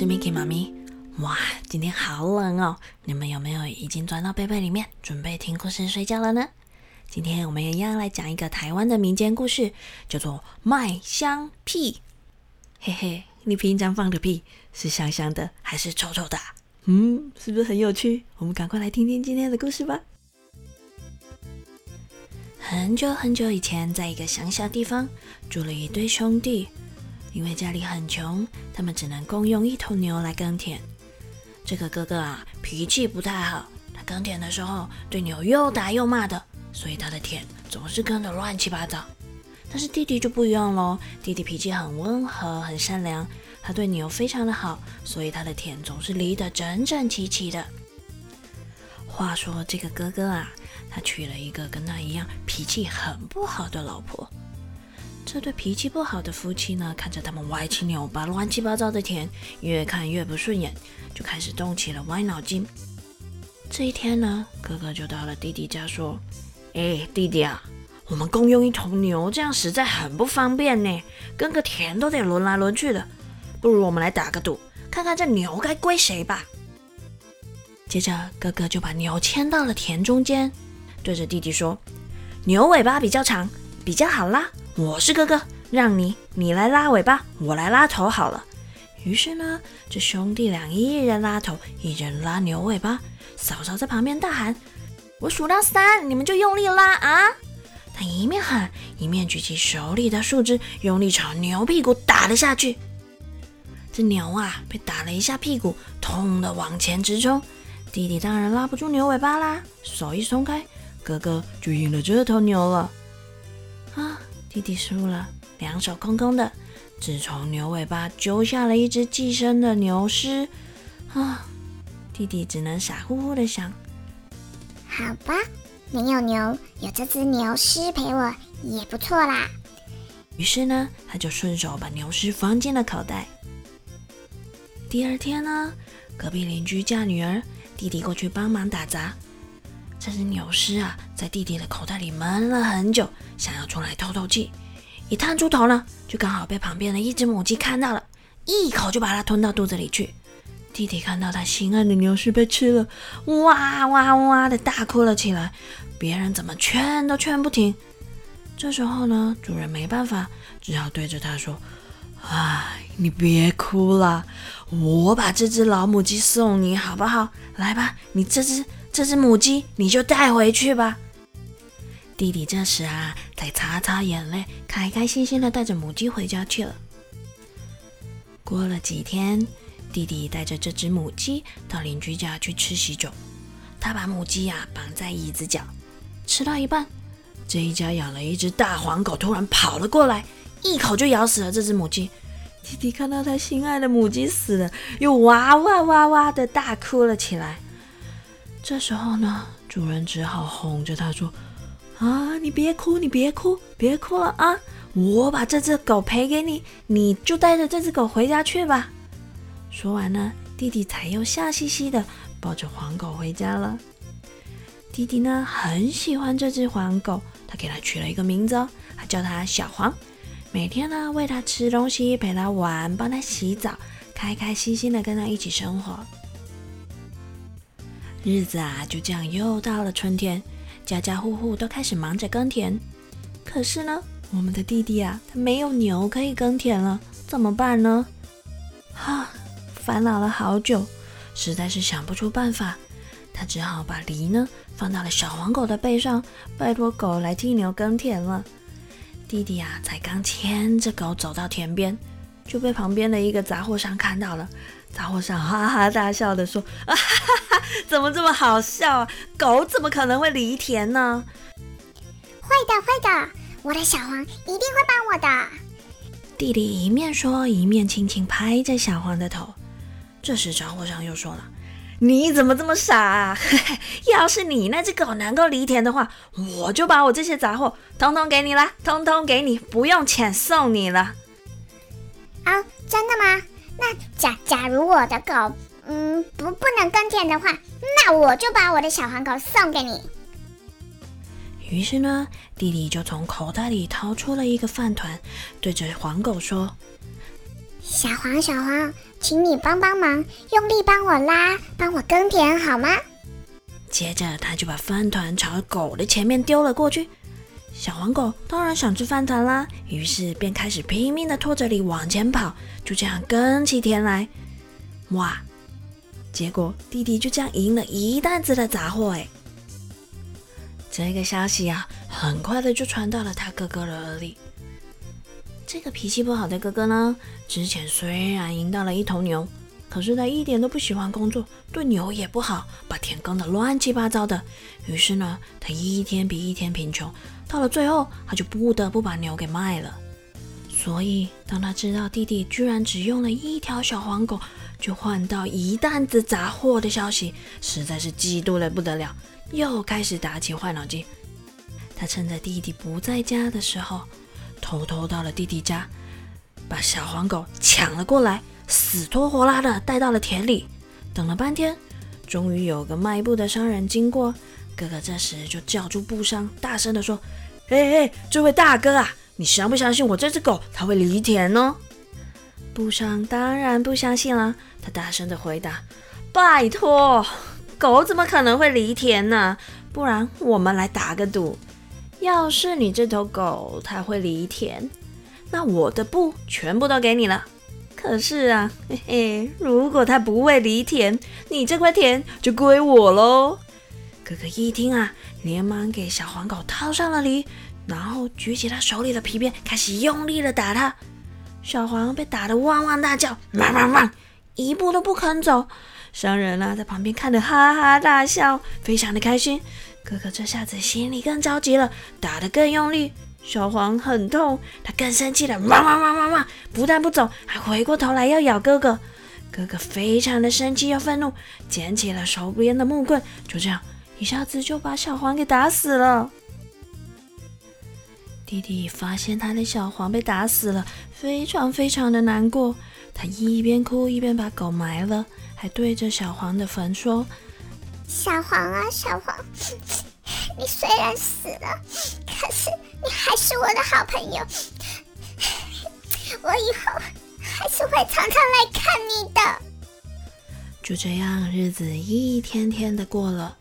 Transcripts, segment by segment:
是 Miki 妈咪。哇，今天好冷哦！你们有没有已经钻到被被里面，准备听故事睡觉了呢？今天我们一样来讲一个台湾的民间故事，叫做麦香屁。嘿嘿，你平常放的屁是香香的还是臭臭的？嗯，是不是很有趣？我们赶快来听听今天的故事吧。很久很久以前，在一个乡下地方，住了一对兄弟。因为家里很穷，他们只能共用一头牛来耕田。这个哥哥啊，脾气不太好，他耕田的时候对牛又打又骂的，所以他的田总是耕得乱七八糟。但是弟弟就不一样喽，弟弟脾气很温和，很善良，他对牛非常的好，所以他的田总是犁得整整齐齐的。话说这个哥哥啊，他娶了一个跟他一样脾气很不好的老婆。这对脾气不好的夫妻呢，看着他们歪七扭八、乱七八糟的田，越看越不顺眼，就开始动起了歪脑筋。这一天呢，哥哥就到了弟弟家，说：“哎，弟弟啊，我们共用一头牛，这样实在很不方便呢，耕个田都得轮来轮去的。不如我们来打个赌，看看这牛该归谁吧。”接着，哥哥就把牛牵到了田中间，对着弟弟说：“牛尾巴比较长，比较好拉。”我是哥哥，让你你来拉尾巴，我来拉头好了。于是呢，这兄弟俩一人拉头，一人拉牛尾巴。嫂嫂在旁边大喊：“我数到三，你们就用力拉啊！”他一面喊，一面举起手里的树枝，用力朝牛屁股打了下去。这牛啊，被打了一下屁股，痛的往前直冲。弟弟当然拉不住牛尾巴啦，手一松开，哥哥就赢了这头牛了。啊！弟弟输了，两手空空的，只从牛尾巴揪下了一只寄生的牛尸。啊！弟弟只能傻乎乎的想：好吧，没有牛，有这只牛尸陪我也不错啦。于是呢，他就顺手把牛尸放进了口袋。第二天呢，隔壁邻居嫁女儿，弟弟过去帮忙打杂。这只牛尸啊，在弟弟的口袋里闷了很久，想要出来透透气。一探出头呢，就刚好被旁边的一只母鸡看到了，一口就把它吞到肚子里去。弟弟看到他心爱的牛尸被吃了，哇哇哇的大哭了起来。别人怎么劝都劝不停。这时候呢，主人没办法，只好对着他说：“哎，你别哭了，我把这只老母鸡送你好不好？来吧，你这只。”这只母鸡，你就带回去吧。弟弟这时啊，才擦擦眼泪，开开心心的带着母鸡回家去了。过了几天，弟弟带着这只母鸡到邻居家去吃喜酒。他把母鸡呀绑在椅子角，吃到一半，这一家养了一只大黄狗，突然跑了过来，一口就咬死了这只母鸡。弟弟看到他心爱的母鸡死了，又哇哇哇哇的大哭了起来。这时候呢，主人只好哄着他说：“啊，你别哭，你别哭，别哭了啊！我把这只狗赔给你，你就带着这只狗回家去吧。”说完呢，弟弟才又笑嘻嘻的抱着黄狗回家了。弟弟呢很喜欢这只黄狗，他给它取了一个名字，哦，他叫它小黄。每天呢喂它吃东西，陪它玩，帮它洗澡，开开心心的跟它一起生活。日子啊，就这样又到了春天，家家户户都开始忙着耕田。可是呢，我们的弟弟啊，他没有牛可以耕田了，怎么办呢？哈，烦恼了好久，实在是想不出办法。他只好把梨呢放到了小黄狗的背上，拜托狗来替牛耕田了。弟弟啊，才刚牵着狗走到田边，就被旁边的一个杂货商看到了。杂货商哈哈大笑的说：“啊哈哈，怎么这么好笑啊？狗怎么可能会犁田呢？”“会的，会的，我的小黄一定会帮我的。”弟弟一面说，一面轻轻拍着小黄的头。这时杂货商又说了：“你怎么这么傻？啊？要是你那只狗能够犁田的话，我就把我这些杂货通通给你了，通通给你，不用钱送你了。”“啊，真的吗？”那假假如我的狗，嗯，不不能耕田的话，那我就把我的小黄狗送给你。于是呢，弟弟就从口袋里掏出了一个饭团，对着黄狗说：“小黄，小黄，请你帮帮忙，用力帮我拉，帮我耕田好吗？接着，他就把饭团朝狗的前面丢了过去。小黄狗当然想吃饭团啦，于是便开始拼命的拖着犁往前跑，就这样耕起田来。哇！结果弟弟就这样赢了一担子的杂货哎。这个消息啊，很快的就传到了他哥哥的耳里。这个脾气不好的哥哥呢，之前虽然赢到了一头牛。可是他一点都不喜欢工作，对牛也不好，把田耕得乱七八糟的。于是呢，他一天比一天贫穷，到了最后，他就不得不把牛给卖了。所以，当他知道弟弟居然只用了一条小黄狗就换到一担子杂货的消息，实在是嫉妒的不得了，又开始打起坏脑筋。他趁着弟弟不在家的时候，偷偷到了弟弟家，把小黄狗抢了过来。死拖活拉的带到了田里，等了半天，终于有个卖布的商人经过。哥哥这时就叫住布商，大声的说：“哎哎，这位大哥啊，你相不相信我这只狗它会犁田呢？”布商当然不相信了，他大声的回答：“拜托，狗怎么可能会犁田呢？不然我们来打个赌，要是你这头狗它会犁田，那我的布全部都给你了。”可是啊，嘿嘿，如果他不会犁田，你这块田就归我喽。哥哥一听啊，连忙给小黄狗套上了犁，然后举起他手里的皮鞭，开始用力的打他。小黄被打得汪汪大叫，汪汪汪，一步都不肯走。商人啊，在旁边看得哈哈大笑，非常的开心。哥哥这下子心里更着急了，打得更用力。小黄很痛，他更生气了，汪汪汪汪汪！不但不走，还回过头来要咬哥哥。哥哥非常的生气又愤怒，捡起了手边的木棍，就这样一下子就把小黄给打死了。弟弟发现他的小黄被打死了，非常非常的难过。他一边哭一边把狗埋了，还对着小黄的坟说：“小黄啊，小黄，你虽然死了，可是……”你还是我的好朋友，我以后还是会常常来看你的。就这样，日子一天天的过了。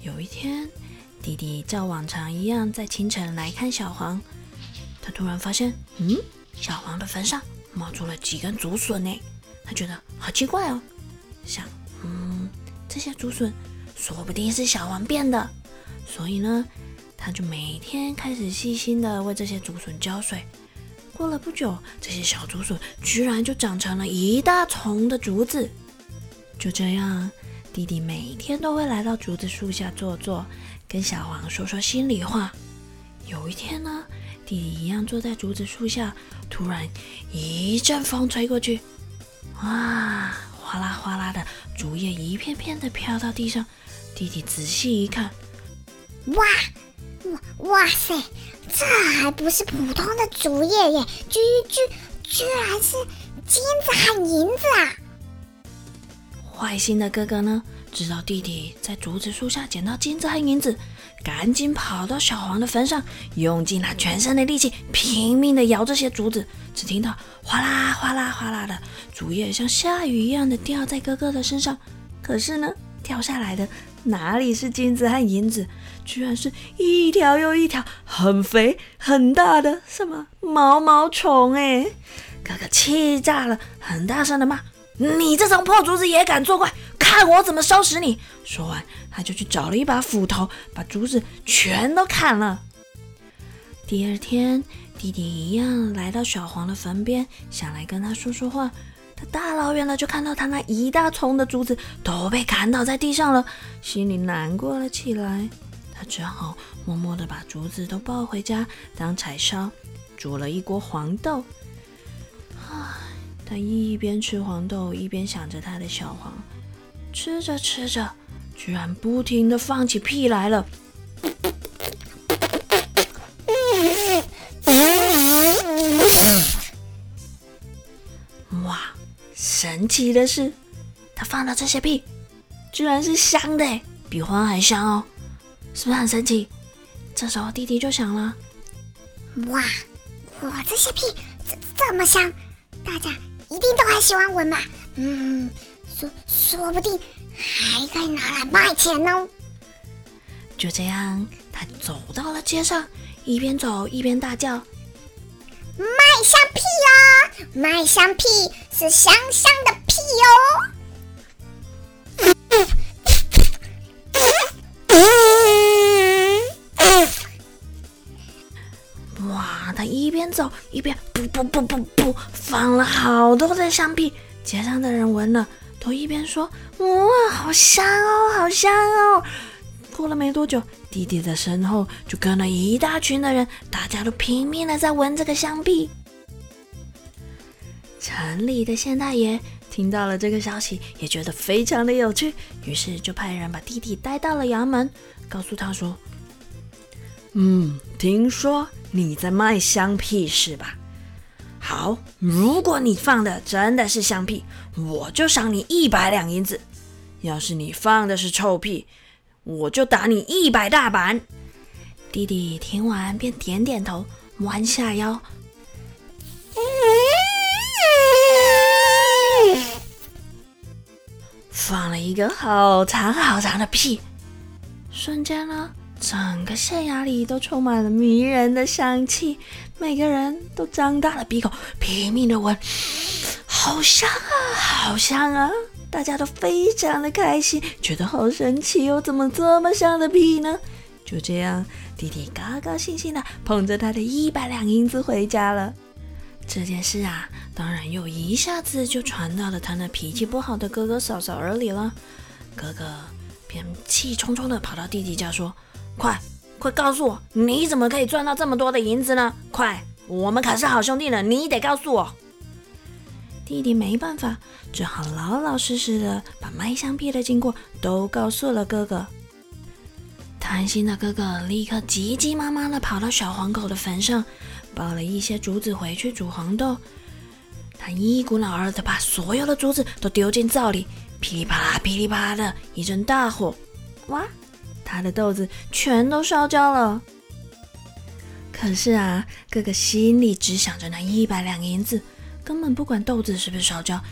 有一天，弟弟照往常一样在清晨来看小黄，他突然发现，嗯，小黄的坟上冒出了几根竹笋呢。他觉得好奇怪哦，想，嗯，这些竹笋说不定是小黄变的，所以呢。他就每天开始细心的为这些竹笋浇水。过了不久，这些小竹笋居然就长成了一大丛的竹子。就这样，弟弟每天都会来到竹子树下坐坐，跟小黄说说心里话。有一天呢，弟弟一样坐在竹子树下，突然一阵风吹过去，哇，哗啦哗啦的竹叶一片片的飘到地上。弟弟仔细一看，哇！哇哇塞，这还不是普通的竹叶耶，居居居然是金子和银子啊！坏心的哥哥呢，知道弟弟在竹子树下捡到金子和银子，赶紧跑到小黄的坟上，用尽了全身的力气，拼命的摇这些竹子。只听到哗啦哗啦哗啦的竹叶像下雨一样的掉在哥哥的身上，可是呢，掉下来的哪里是金子和银子？居然是一条又一条很肥很大的什么毛毛虫哎！哥哥气炸了，很大声的骂：“你这种破竹子也敢作怪？看我怎么收拾你！”说完，他就去找了一把斧头，把竹子全都砍了。第二天，弟弟一样来到小黄的坟边，想来跟他说说话。他大老远的就看到他那一大丛的竹子都被砍倒在地上了，心里难过了起来。他只好默默地把竹子都抱回家当柴烧，煮了一锅黄豆。他一边吃黄豆，一边想着他的小黄。吃着吃着，居然不停的放起屁来了。哇！神奇的是，他放的这些屁，居然是香的，比花还香哦。是不是很神奇？这时候弟弟就想了：哇，我这些屁这这么香，大家一定都很喜欢闻吧？嗯，说说不定还可以拿来卖钱呢。就这样，他走到了街上，一边走一边大叫：“卖香屁哦！卖香屁是香香的屁哦！”哇！他一边走一边不不不不不放了好多的香屁，街上的人闻了都一边说：“哇，好香哦，好香哦！”过了没多久，弟弟的身后就跟了一大群的人，大家都拼命的在闻这个香屁。城里的县太爷听到了这个消息，也觉得非常的有趣，于是就派人把弟弟带到了衙门，告诉他说：“嗯，听说你在卖香屁是吧？好，如果你放的真的是香屁，我就赏你一百两银子；要是你放的是臭屁，我就打你一百大板。”弟弟听完便点点头，弯下腰。放了一个好长好长的屁，瞬间呢，整个县衙里都充满了迷人的香气，每个人都张大了鼻孔，拼命的闻，好香啊，好香啊！大家都非常的开心，觉得好神奇哦，怎么这么香的屁呢？就这样，弟弟高高兴兴的捧着他的一百两银子回家了。这件事啊，当然又一下子就传到了他那脾气不好的哥哥嫂嫂耳里了。哥哥便气冲冲地跑到弟弟家说：“快快告诉我，你怎么可以赚到这么多的银子呢？快，我们可是好兄弟呢，你得告诉我。”弟弟没办法，只好老老实实的把卖香屁的经过都告诉了哥哥。贪心的哥哥立刻急急忙忙的跑到小黄狗的坟上。抱了一些竹子回去煮黄豆，他一股脑儿的把所有的竹子都丢进灶里，噼里啪啦、噼里啪啦的一阵大火，哇，他的豆子全都烧焦了。可是啊，哥哥心里只想着那一百两银子，根本不管豆子是不是烧焦，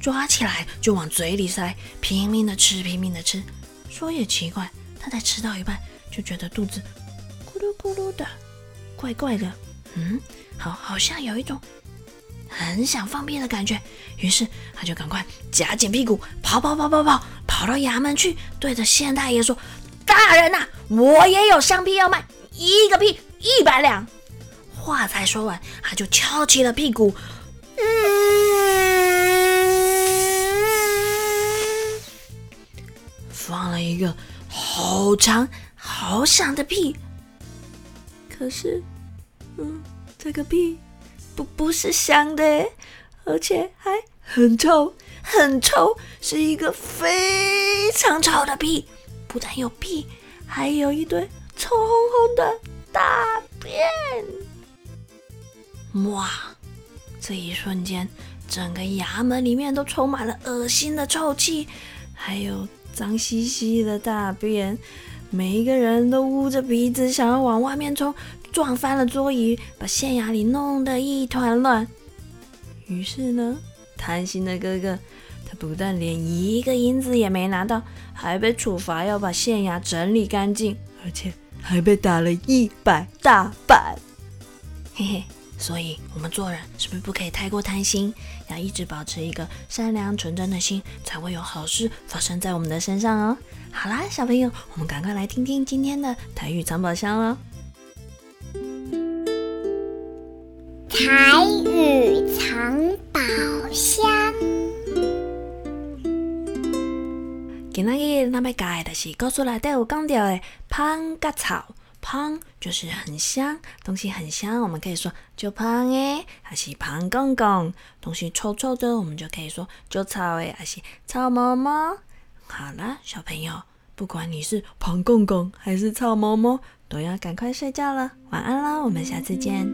抓起来就往嘴里塞，拼命的吃，拼命的吃。说也奇怪，他才吃到一半，就觉得肚子咕噜咕噜的，怪怪的。嗯，好，好像有一种很想放屁的感觉，于是他就赶快夹紧屁股跑跑跑跑跑，跑到衙门去，对着县太爷说：“大人呐，我也有香屁要卖，一个屁一百两。”话才说完，他就翘起了屁股，放了一个好长好响的屁。可是。嗯，这个屁不不是香的，而且还很臭，很臭，是一个非常臭的屁。不但有屁，还有一堆臭烘烘的大便。哇！这一瞬间，整个衙门里面都充满了恶心的臭气，还有脏兮兮的大便。每一个人都捂着鼻子，想要往外面冲。撞翻了桌椅，把县衙里弄得一团乱。于是呢，贪心的哥哥，不但连一个银子也没拿到，还被处罚要把县衙整理干净，而且还被打了一百大板。嘿嘿，所以我们做人是不是不可以太过贪心？要一直保持一个善良纯真的心，才会有好事发生在我们的身上哦。好啦，小朋友，我们赶快来听听今天的台语藏宝箱哦。台语藏宝箱。今仔日咱要教的是故事内底有讲到的香甲草，香就是很香，东西很香，我们可以说就香诶，还是香公公。东西臭臭的，我们就可以说就臭诶，还是臭毛毛。好了，小朋友，不管你是胖公公还是臭毛毛，都要赶快睡觉了，晚安啦，我们下次见。